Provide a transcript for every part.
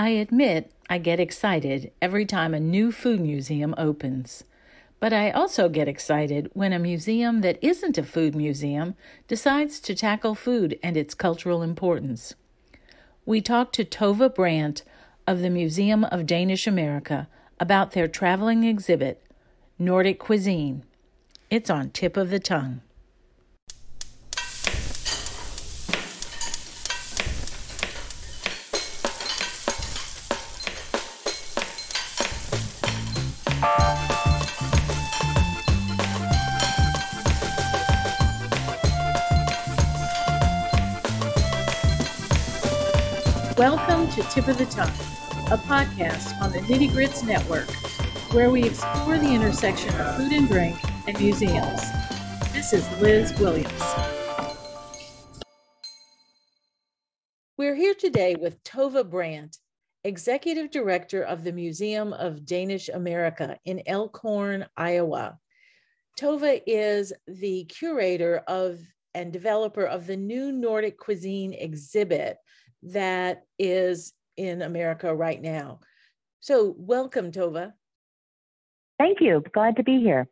I admit I get excited every time a new food museum opens. But I also get excited when a museum that isn't a food museum decides to tackle food and its cultural importance. We talked to Tova Brandt of the Museum of Danish America about their traveling exhibit, Nordic Cuisine. It's on tip of the tongue. The Tongue, a podcast on the Nitty Grits Network, where we explore the intersection of food and drink and museums. This is Liz Williams. We're here today with Tova Brandt, Executive Director of the Museum of Danish America in Elk Horn, Iowa. Tova is the curator of and developer of the new Nordic cuisine exhibit that is in America right now. So, welcome, Tova. Thank you. Glad to be here.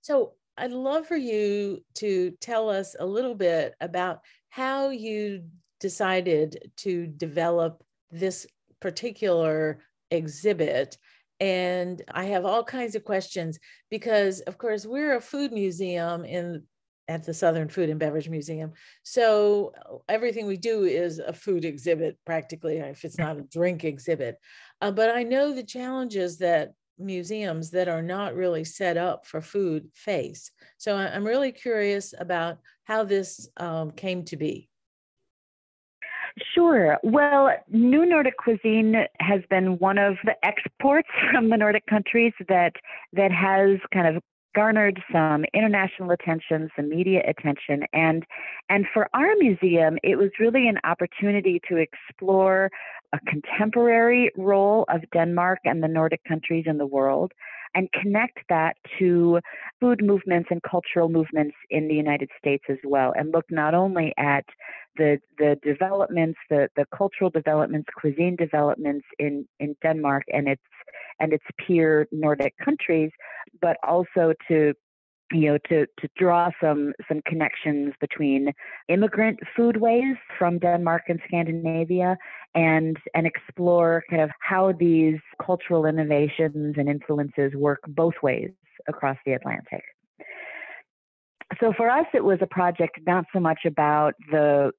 So, I'd love for you to tell us a little bit about how you decided to develop this particular exhibit. And I have all kinds of questions because, of course, we're a food museum in at the Southern Food and Beverage Museum. So everything we do is a food exhibit, practically, if it's not a drink exhibit. Uh, but I know the challenges that museums that are not really set up for food face. So I'm really curious about how this um, came to be. Sure. Well, New Nordic cuisine has been one of the exports from the Nordic countries that that has kind of garnered some international attention, some media attention, and and for our museum, it was really an opportunity to explore a contemporary role of Denmark and the Nordic countries in the world and connect that to food movements and cultural movements in the United States as well, and look not only at the the developments, the the cultural developments, cuisine developments in in Denmark and its and its peer Nordic countries, but also to you know to to draw some some connections between immigrant foodways from Denmark and Scandinavia and and explore kind of how these cultural innovations and influences work both ways across the Atlantic. So for us it was a project not so much about the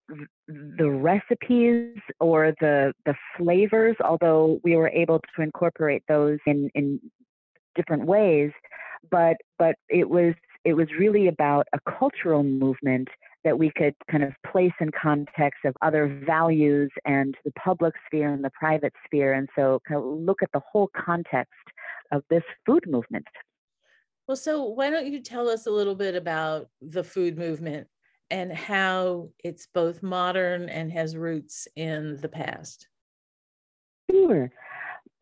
the recipes or the the flavors although we were able to incorporate those in in different ways but but it was it was really about a cultural movement that we could kind of place in context of other values and the public sphere and the private sphere and so kind of look at the whole context of this food movement. Well so why don't you tell us a little bit about the food movement and how it's both modern and has roots in the past? Sure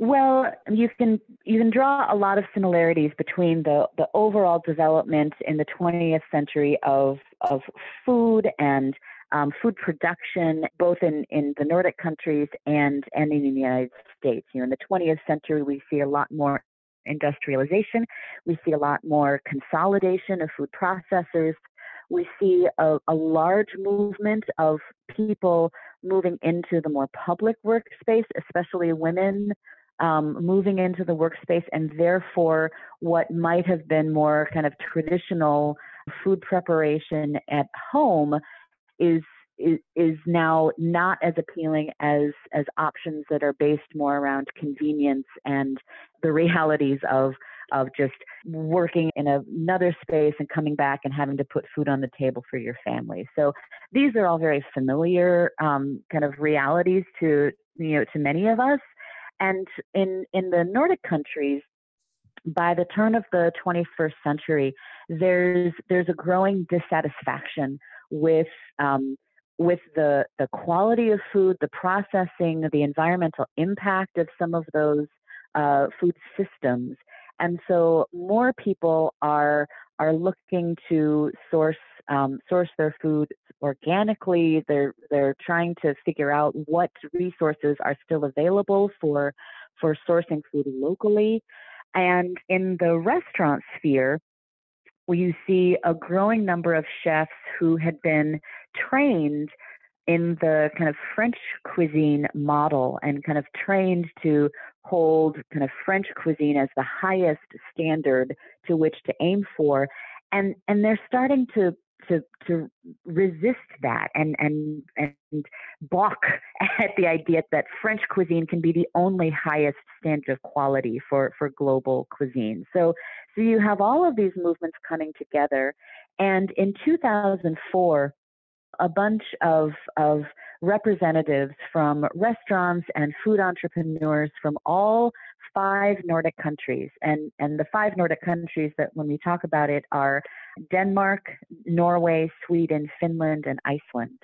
well, you can you can draw a lot of similarities between the, the overall development in the 20th century of of food and um, food production, both in, in the Nordic countries and and in the United States. You know, in the 20th century, we see a lot more industrialization. We see a lot more consolidation of food processors. We see a, a large movement of people moving into the more public workspace, especially women um, moving into the workspace, and therefore what might have been more kind of traditional food preparation at home is is, now not as appealing as as options that are based more around convenience and the realities of of just working in another space and coming back and having to put food on the table for your family. So these are all very familiar um, kind of realities to you know to many of us. And in, in the Nordic countries, by the turn of the 21st century, there's, there's a growing dissatisfaction with, um, with the, the quality of food, the processing, the environmental impact of some of those uh, food systems. And so more people are, are looking to source, um, source their food organically. They're they're trying to figure out what resources are still available for for sourcing food locally. And in the restaurant sphere, we see a growing number of chefs who had been trained in the kind of French cuisine model and kind of trained to hold kind of French cuisine as the highest standard to which to aim for. And, and they're starting to to to resist that and and and balk at the idea that French cuisine can be the only highest standard of quality for for global cuisine. So so you have all of these movements coming together, and in 2004, a bunch of, of representatives from restaurants and food entrepreneurs from all five Nordic countries. And, and the five Nordic countries that, when we talk about it, are Denmark, Norway, Sweden, Finland, and Iceland.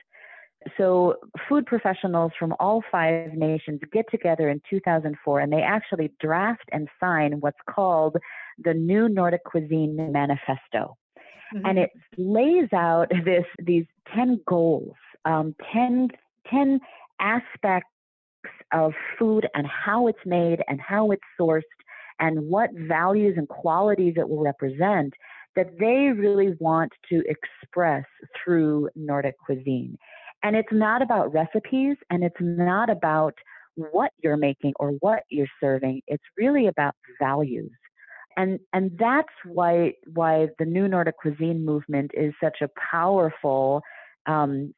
So, food professionals from all five nations get together in 2004 and they actually draft and sign what's called the New Nordic Cuisine Manifesto. Mm-hmm. And it lays out this these 10 goals, um, 10, 10 aspects of food and how it's made and how it's sourced and what values and qualities it will represent that they really want to express through Nordic cuisine. And it's not about recipes and it's not about what you're making or what you're serving. It's really about values and and that's why why the new Nordic cuisine movement is such a powerful um,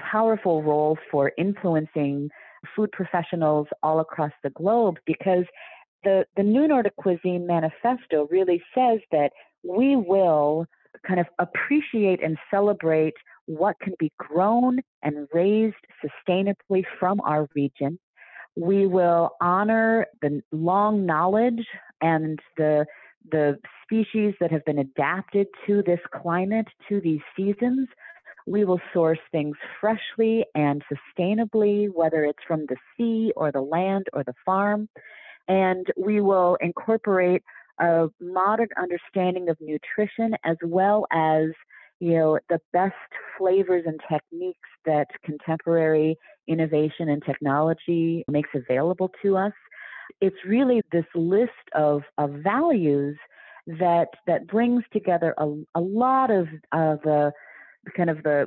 powerful role for influencing food professionals all across the globe because the the new Nordic cuisine manifesto really says that we will kind of appreciate and celebrate what can be grown and raised sustainably from our region. We will honor the long knowledge and the the species that have been adapted to this climate, to these seasons. We will source things freshly and sustainably, whether it's from the sea or the land or the farm. And we will incorporate a modern understanding of nutrition as well as you know the best flavors and techniques that contemporary innovation and technology makes available to us it's really this list of, of values that that brings together a, a lot of uh, the kind of the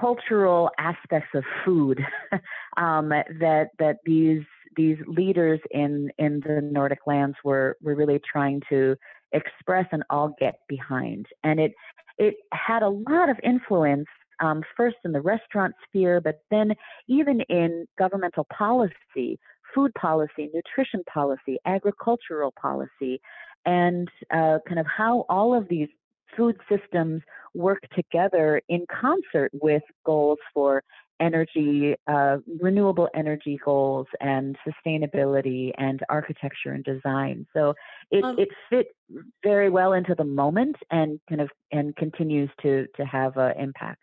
cultural aspects of food um, that that these these leaders in in the Nordic lands were were really trying to express and all get behind, and it it had a lot of influence um, first in the restaurant sphere, but then even in governmental policy food policy, nutrition policy, agricultural policy, and uh, kind of how all of these food systems work together in concert with goals for energy, uh, renewable energy goals, and sustainability, and architecture and design. So it, um, it fit very well into the moment and kind of and continues to to have an impact.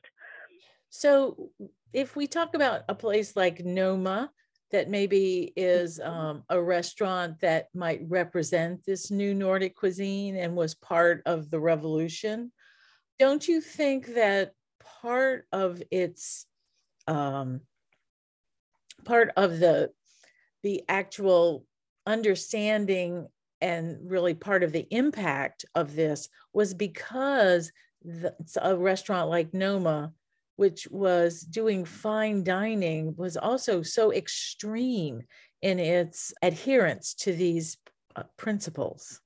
So if we talk about a place like Noma, that maybe is um, a restaurant that might represent this new Nordic cuisine and was part of the revolution. Don't you think that part of its um, part of the the actual understanding and really part of the impact of this was because the, a restaurant like Noma which was doing fine dining, was also so extreme in its adherence to these uh, principles.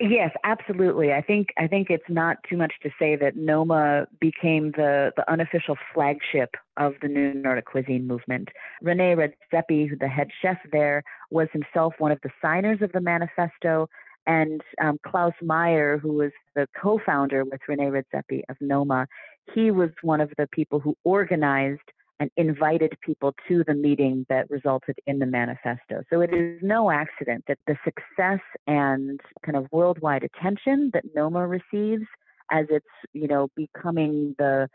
Yes, absolutely. I think I think it's not too much to say that Noma became the, the unofficial flagship of the new Nordic cuisine movement. Rene Redzepi, the head chef there, was himself one of the signers of the manifesto, and um, Claus Meyer, who was the co-founder with Rene Redzepi of Noma, he was one of the people who organized and invited people to the meeting that resulted in the manifesto. So it is no accident that the success and kind of worldwide attention that NOMA receives as it's, you know, becoming the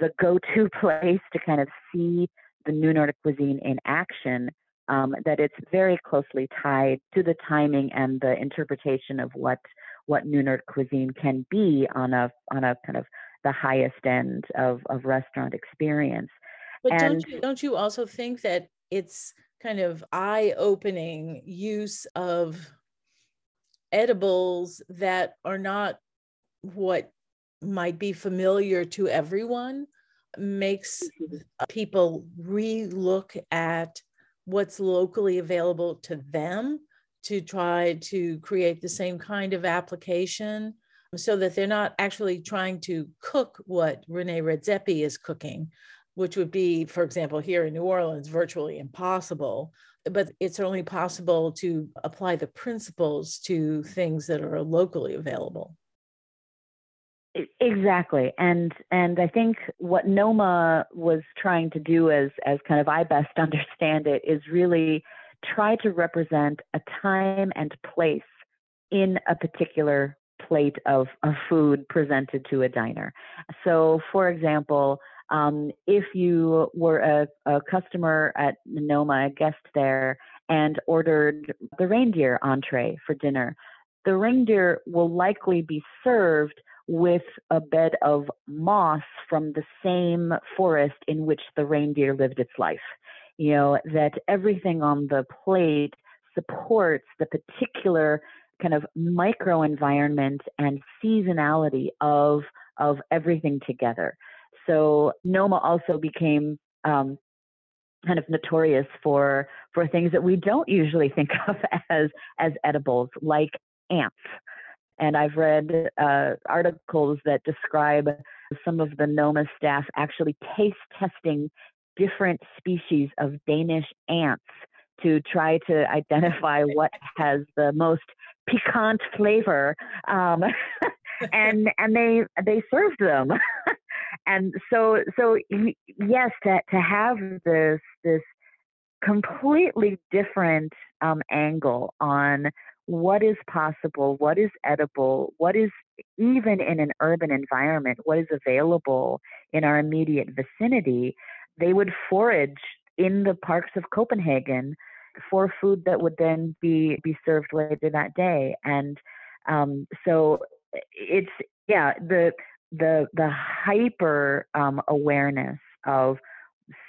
the go-to place to kind of see the new Nordic cuisine in action, um, that it's very closely tied to the timing and the interpretation of what what new Nordic cuisine can be on a on a kind of the highest end of, of restaurant experience. But and, don't you don't you also think that it's kind of eye-opening use of edibles that are not what might be familiar to everyone makes mm-hmm. people re-look at what's locally available to them to try to create the same kind of application so that they're not actually trying to cook what Rene Redzepi is cooking, which would be, for example, here in New Orleans, virtually impossible. But it's only possible to apply the principles to things that are locally available. Exactly, and and I think what Noma was trying to do, as as kind of I best understand it, is really try to represent a time and place in a particular plate of, of food presented to a diner. So, for example, um, if you were a, a customer at Noma, a guest there, and ordered the reindeer entree for dinner, the reindeer will likely be served with a bed of moss from the same forest in which the reindeer lived its life. You know, that everything on the plate supports the particular kind of microenvironment and seasonality of of everything together. So Noma also became um, kind of notorious for for things that we don't usually think of as as edibles, like ants. And I've read uh, articles that describe some of the Noma staff actually taste testing different species of Danish ants to try to identify what has the most piquant flavor, um, and and they they served them, and so so yes, to to have this this completely different um, angle on what is possible, what is edible, what is even in an urban environment, what is available in our immediate vicinity. They would forage in the parks of Copenhagen for food that would then be be served later that day. And um, so it's yeah the the the hyper um, awareness of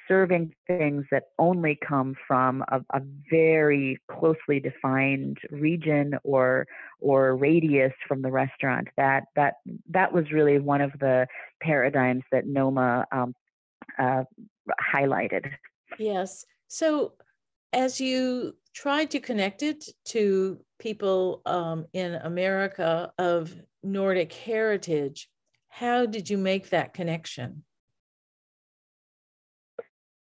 serving things that only come from a, a, very closely defined region or or radius from the restaurant that that that was really one of the paradigms that noma um, uh, highlighted yes so as you tried to connect it to people um, in America of Nordic heritage, how did you make that connection?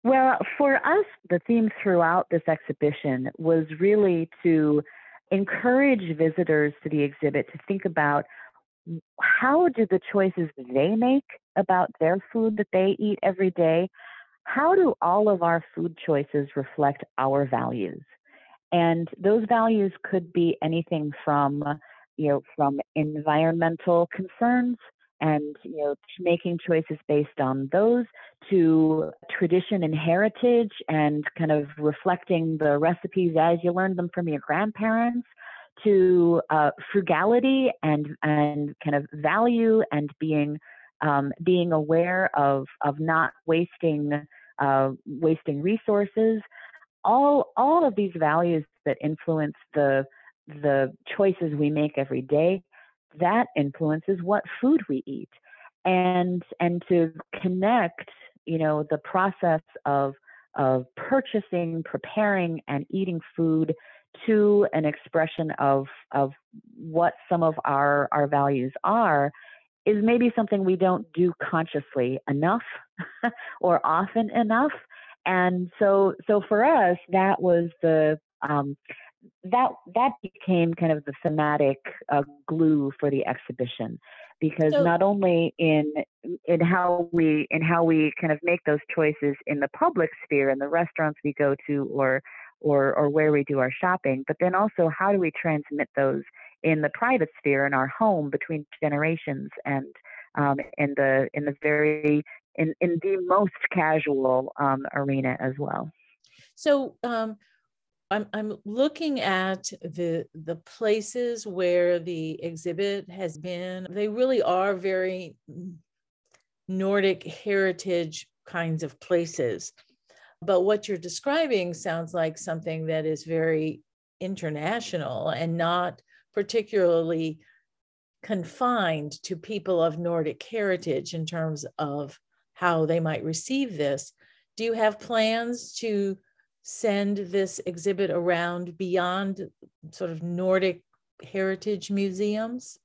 Well, for us, the theme throughout this exhibition was really to encourage visitors to the exhibit to think about how do the choices they make about their food that they eat every day how do all of our food choices reflect our values? And those values could be anything from, you know, from environmental concerns and you know making choices based on those to tradition and heritage and kind of reflecting the recipes as you learned them from your grandparents to uh, frugality and and kind of value and being um, being aware of of not wasting uh, wasting resources, all all of these values that influence the the choices we make every day, that influences what food we eat, and and to connect, you know, the process of of purchasing, preparing, and eating food to an expression of of what some of our our values are is maybe something we don't do consciously enough or often enough. And so, so for us, that was the um, that that became kind of the thematic uh, glue for the exhibition because so, not only in in how we in how we kind of make those choices in the public sphere in the restaurants we go to or or or where we do our shopping but then also how do we transmit those in the private sphere in our home between generations and um, in the in the very in, in the most casual um, arena as well. So um, I'm I'm looking at the the places where the exhibit has been. They really are very Nordic heritage kinds of places. But what you're describing sounds like something that is very international and not particularly confined to people of Nordic heritage in terms of how they might receive this. Do you have plans to send this exhibit around beyond sort of Nordic heritage museums?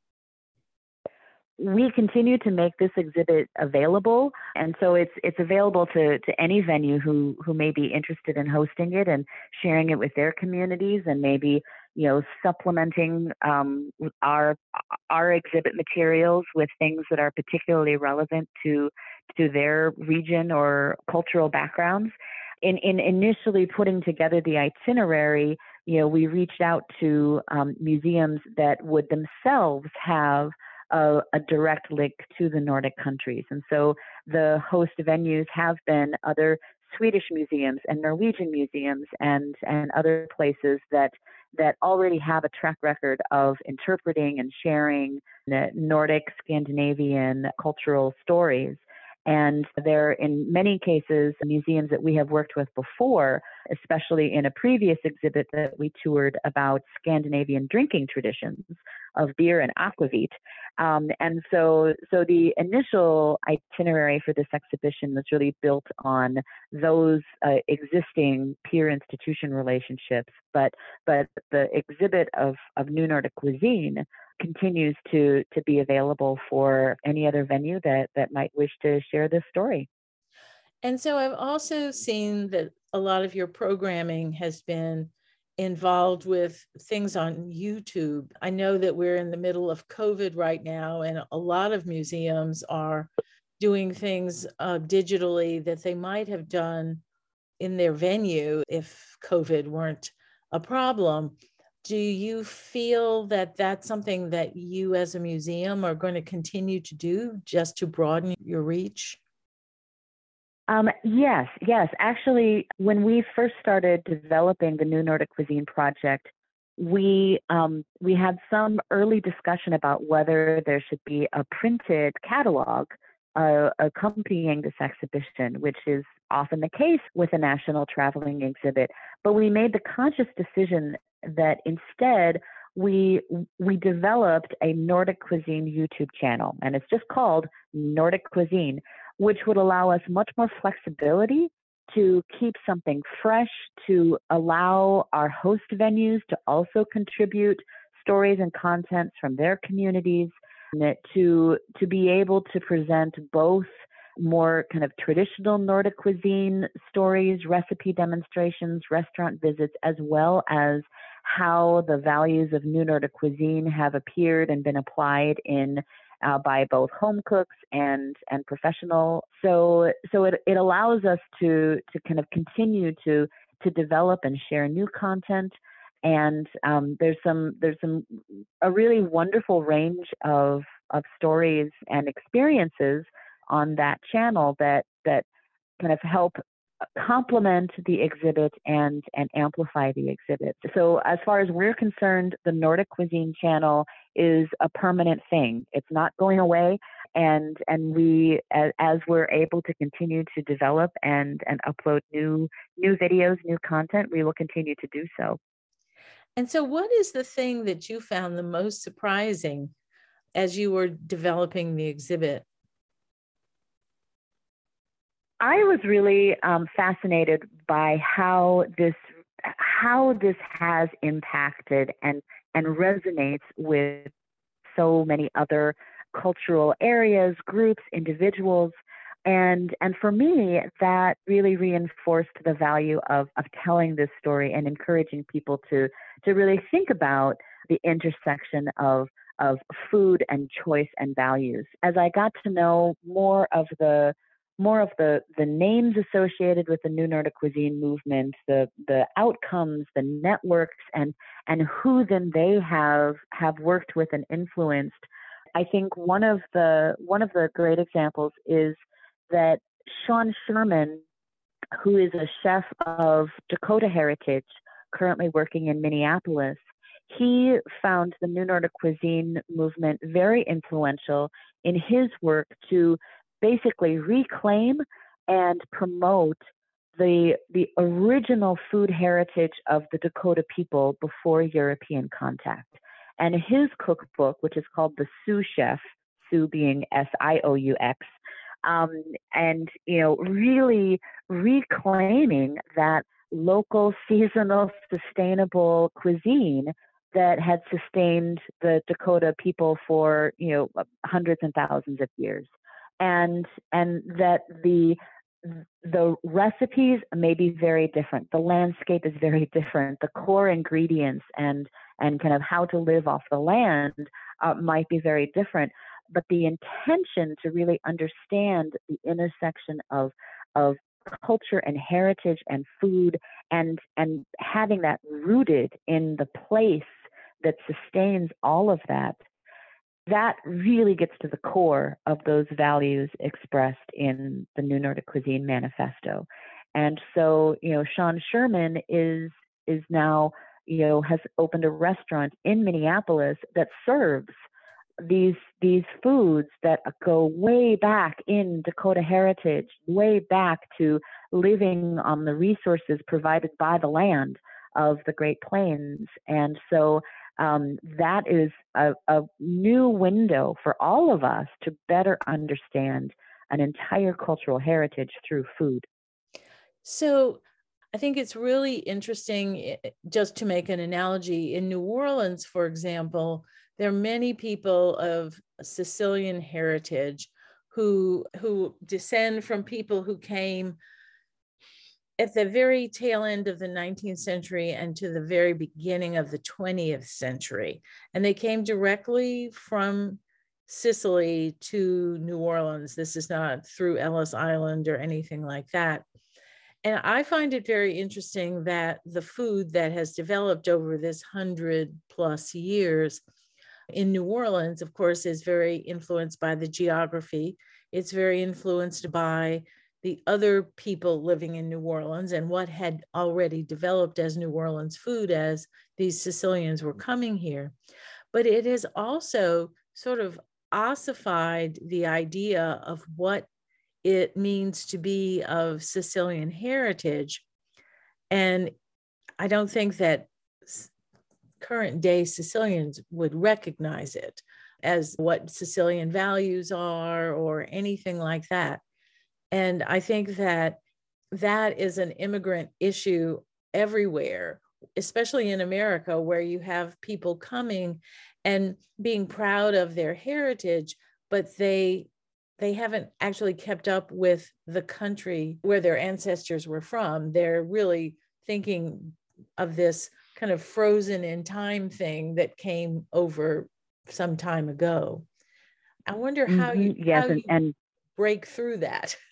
we continue to make this exhibit available and so it's it's available to to any venue who who may be interested in hosting it and sharing it with their communities and maybe you know supplementing um, our our exhibit materials with things that are particularly relevant to to their region or cultural backgrounds in in initially putting together the itinerary you know we reached out to um, museums that would themselves have a, a, direct link to the Nordic countries. And so the host venues have been other Swedish museums and Norwegian museums and, and other places that that already have a track record of interpreting and sharing the Nordic, Scandinavian cultural stories. And there, are in many cases, museums that we have worked with before, especially in a previous exhibit that we toured about Scandinavian drinking traditions of beer and aquavit. Um, and so, so the initial itinerary for this exhibition was really built on those uh, existing peer institution relationships. But, but the exhibit of, of New Nordic cuisine continues to to be available for any other venue that that might wish to share this story. And so I've also seen that a lot of your programming has been involved with things on YouTube. I know that we're in the middle of COVID right now, and a lot of museums are doing things uh, digitally that they might have done in their venue if COVID weren't a problem do you feel that that's something that you as a museum are going to continue to do just to broaden your reach? Um, yes, yes. Actually, when we first started developing the New Nordic Cuisine project, we um, we had some early discussion about whether there should be a printed catalog uh, accompanying this exhibition, which is often the case with a national traveling exhibit. But we made the conscious decision that instead we we developed a Nordic cuisine YouTube channel, and it's just called Nordic Cuisine, which would allow us much more flexibility to keep something fresh, to allow our host venues to also contribute stories and contents from their communities, to to be able to present both more kind of traditional Nordic cuisine stories, recipe demonstrations, restaurant visits, as well as how the values of New Nordic cuisine have appeared and been applied in uh, by both home cooks and and professional. So so it, it allows us to to kind of continue to to develop and share new content. And um, there's some there's some a really wonderful range of of stories and experiences on that channel that that kind of help uh, complement the exhibit and and amplify the exhibit. So as far as we're concerned, the Nordic Cuisine channel is a permanent thing. It's not going away and and we as, as we're able to continue to develop and and upload new new videos, new content, we will continue to do so. And so what is the thing that you found the most surprising as you were developing the exhibit? I was really um, fascinated by how this how this has impacted and and resonates with so many other cultural areas, groups, individuals. And, and for me, that really reinforced the value of, of telling this story and encouraging people to, to really think about the intersection of, of food and choice and values. As I got to know more of the more of the the names associated with the new Nordic cuisine movement, the the outcomes, the networks, and and who then they have have worked with and influenced. I think one of the one of the great examples is that Sean Sherman, who is a chef of Dakota heritage, currently working in Minneapolis, he found the New Nordic cuisine movement very influential in his work to basically reclaim and promote the the original food heritage of the Dakota people before European contact. And his cookbook, which is called the Sioux Chef, Sioux being S I O U X, um, and you know really reclaiming that local, seasonal, sustainable cuisine that had sustained the Dakota people for you know hundreds and thousands of years, and and that the the recipes may be very different. The landscape is very different. The core ingredients and and kind of how to live off the land uh, might be very different. But the intention to really understand the intersection of of culture and heritage and food and and having that rooted in the place that sustains all of that that really gets to the core of those values expressed in the New Nordic Cuisine Manifesto. And so, you know, Sean Sherman is is now, you know, has opened a restaurant in Minneapolis that serves these these foods that go way back in Dakota heritage, way back to living on the resources provided by the land of the Great Plains. And so um, that is a, a new window for all of us to better understand an entire cultural heritage through food. So I think it's really interesting, eh, eh, just to make an analogy, in New Orleans, for example, there are many people of Sicilian heritage who who descend from people who came at the very tail end of the 19th century and to the very beginning of the 20th century. And they came directly from Sicily to New Orleans. This is not through Ellis Island or anything like that. And I find it very interesting that the food that has developed over this hundred plus years in New Orleans, of course, is very influenced by the geography. It's very influenced by the other people living in New Orleans and what had already developed as New Orleans food as these Sicilians were mm-hmm. coming here. But it has also sort of ossified the idea of what it means to be of Sicilian heritage. And I don't think that current day Sicilians would recognize it as what Sicilian values are or anything like that. And I think that that is an immigrant issue everywhere, especially in America, where you have people coming and being proud of their heritage, but they they haven't actually kept up with the country where their ancestors were from. They're really thinking of this kind of frozen in time thing that came over some time ago. I wonder how mm-hmm. you, yes, how and, you and break through that?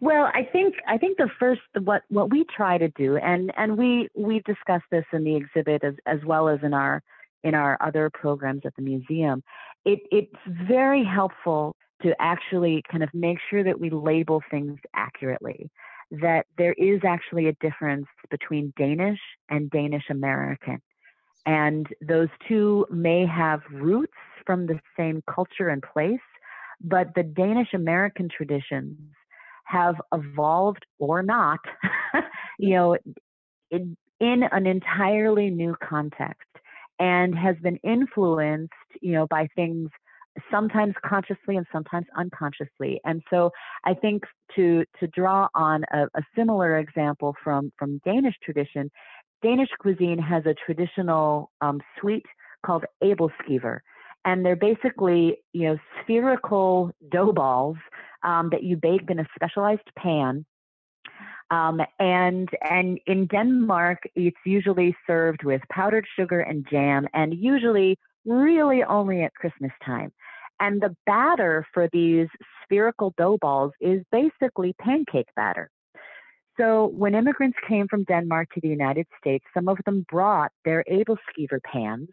well, I think I think the first what what we try to do, and and we we discuss this in the exhibit as as well as in our in our other programs at the museum. It it's very helpful to actually kind of make sure that we label things accurately. That there is actually a difference between Danish and Danish American. And those two may have roots from the same culture and place, but the Danish American traditions have evolved or not, you know, in, in an entirely new context and has been influenced, you know, by things sometimes consciously and sometimes unconsciously. And so I think to to draw on a, a similar example from from Danish tradition, Danish cuisine has a traditional um, sweet called æbleskiver, and they're basically you know spherical dough balls um, that you bake in a specialized pan. Um, and and in Denmark, it's usually served with powdered sugar and jam, and usually really only at Christmas time. And the batter for these spherical dough balls is basically pancake batter. So when immigrants came from Denmark to the United States, some of them brought their æbleskiver pans,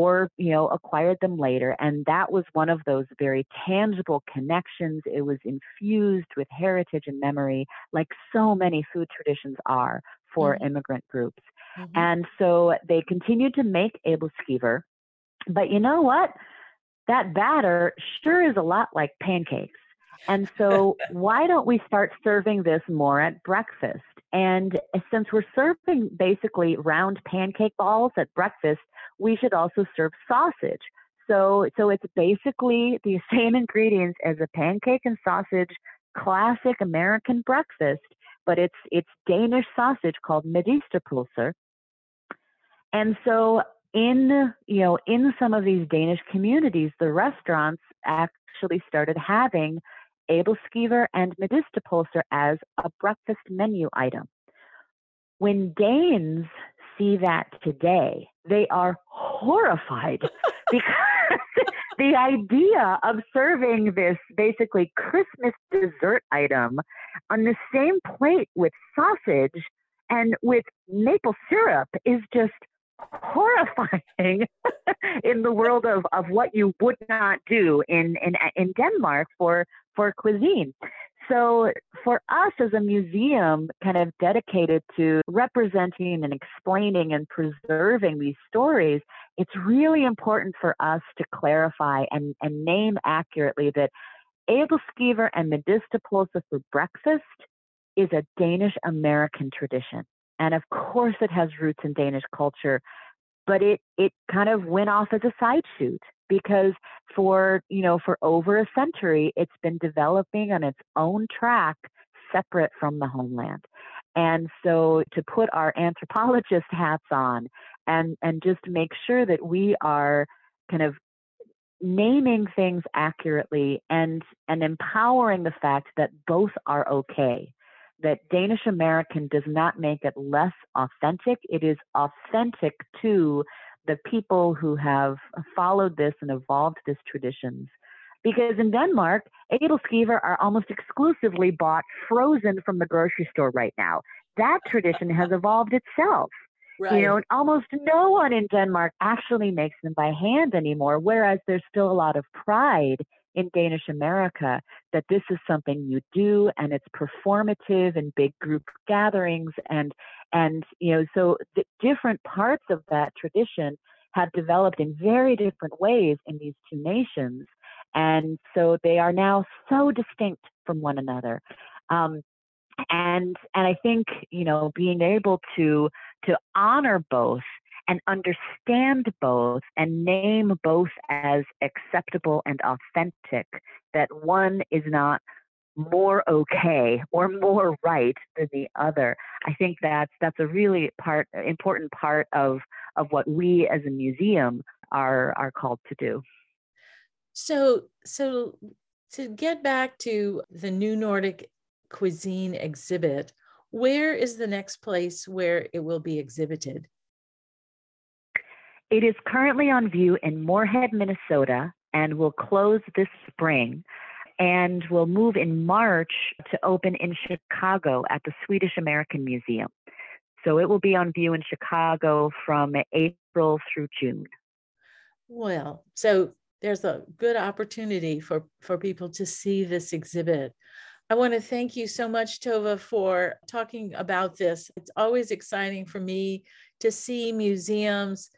or you know acquired them later and that was one of those very tangible connections it was infused with heritage and memory like so many food traditions are for mm-hmm. immigrant groups mm-hmm. and so they continued to make æbleskiver but you know what that batter sure is a lot like pancakes. And so, why don't we start serving this more at breakfast? And since we're serving basically round pancake balls at breakfast, we should also serve sausage. So, so it's basically the same ingredients as a pancake and sausage classic American breakfast, but it's it's Danish sausage called medisterpølse. And so in you know in some of these Danish communities, the restaurants actually started having æbleskiver and medisterpølse as a breakfast menu item. When Danes see that today, they are horrified because the idea of serving this basically Christmas dessert item on the same plate with sausage and with maple syrup is just horrifying in the world of, of what you would not do in, in, in Denmark for, for cuisine. So, for us as a museum, kind of dedicated to representing and explaining and preserving these stories, it's really important for us to clarify and, and name accurately that æbleskiver and medisterpølse for breakfast is a Danish American tradition. And of course, it has roots in Danish culture, but it, it kind of went off as a side shoot because for you know for over a century it's been developing on its own track separate from the homeland. And so to put our anthropologist hats on and and just make sure that we are kind of naming things accurately and and empowering the fact that both are okay that Danish American does not make it less authentic it is authentic to the people who have uh, followed this and evolved this traditions. Because in Denmark, æbleskiver are almost exclusively bought frozen from the grocery store right now. That tradition has evolved itself. Right. You know, almost no one in Denmark actually makes them by hand anymore, whereas there's still a lot of pride in Danish America that this is something you do and it's performative in big group gatherings and and you know so the different parts of that tradition have developed in very different ways in these two nations. And so they are now so distinct from one another. Um, and and I think you know being able to to honor both and understand both and name both as acceptable and authentic, that one is not more okay or more right than the other. I think that's that's a really part important part of of what we as a museum are are called to do. So so to get back to the new Nordic cuisine exhibit, where is the next place where it will be exhibited? It is currently on view in Moorhead, Minnesota, and will close this spring and will move in March to open in Chicago at the Swedish American Museum. So it will be on view in Chicago from April through June. Well, so there's a good opportunity for, for people to see this exhibit. I want to thank you so much, Tova, for talking about this. It's always exciting for me to see museums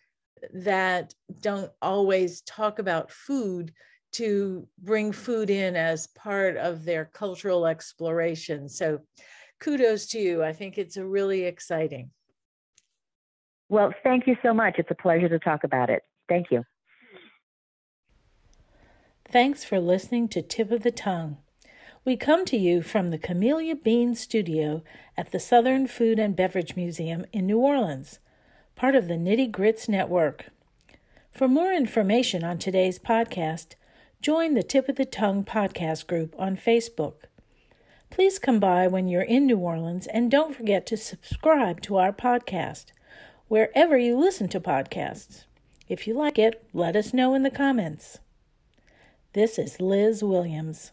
that don't always talk about food to bring food in as part of their cultural exploration. So kudos to you. I think it's a really exciting. Well, thank you so much. It's a pleasure to talk about it. Thank you. Thanks for listening to Tip of the Tongue. We come to you from the Camellia Bean Studio at the Southern Food and Beverage Museum in New Orleans part of the Nitty Grits Network. For more information on today's podcast, join the Tip of the Tongue podcast group on Facebook. Please come by when you're in New Orleans and don't forget to subscribe to our podcast wherever you listen to podcasts. If you like it, let us know in the comments. This is Liz Williams.